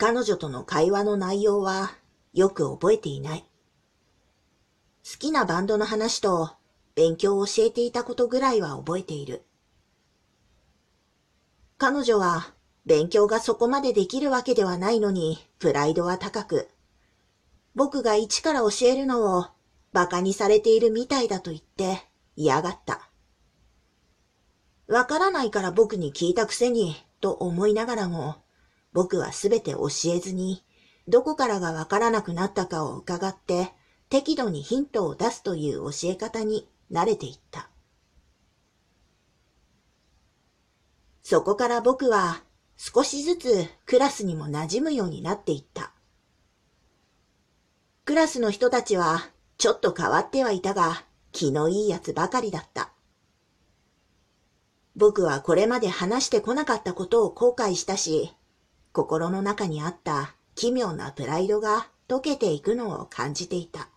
彼女との会話の内容はよく覚えていない。好きなバンドの話と勉強を教えていたことぐらいは覚えている。彼女は勉強がそこまでできるわけではないのにプライドは高く、僕が一から教えるのを馬鹿にされているみたいだと言って嫌がった。わからないから僕に聞いたくせにと思いながらも、僕はすべて教えずに、どこからがわからなくなったかを伺って適度にヒントを出すという教え方に慣れていった。そこから僕は少しずつクラスにも馴染むようになっていった。クラスの人たちはちょっと変わってはいたが気のいいやつばかりだった。僕はこれまで話してこなかったことを後悔したし、心の中にあった奇妙なプライドが溶けていくのを感じていた。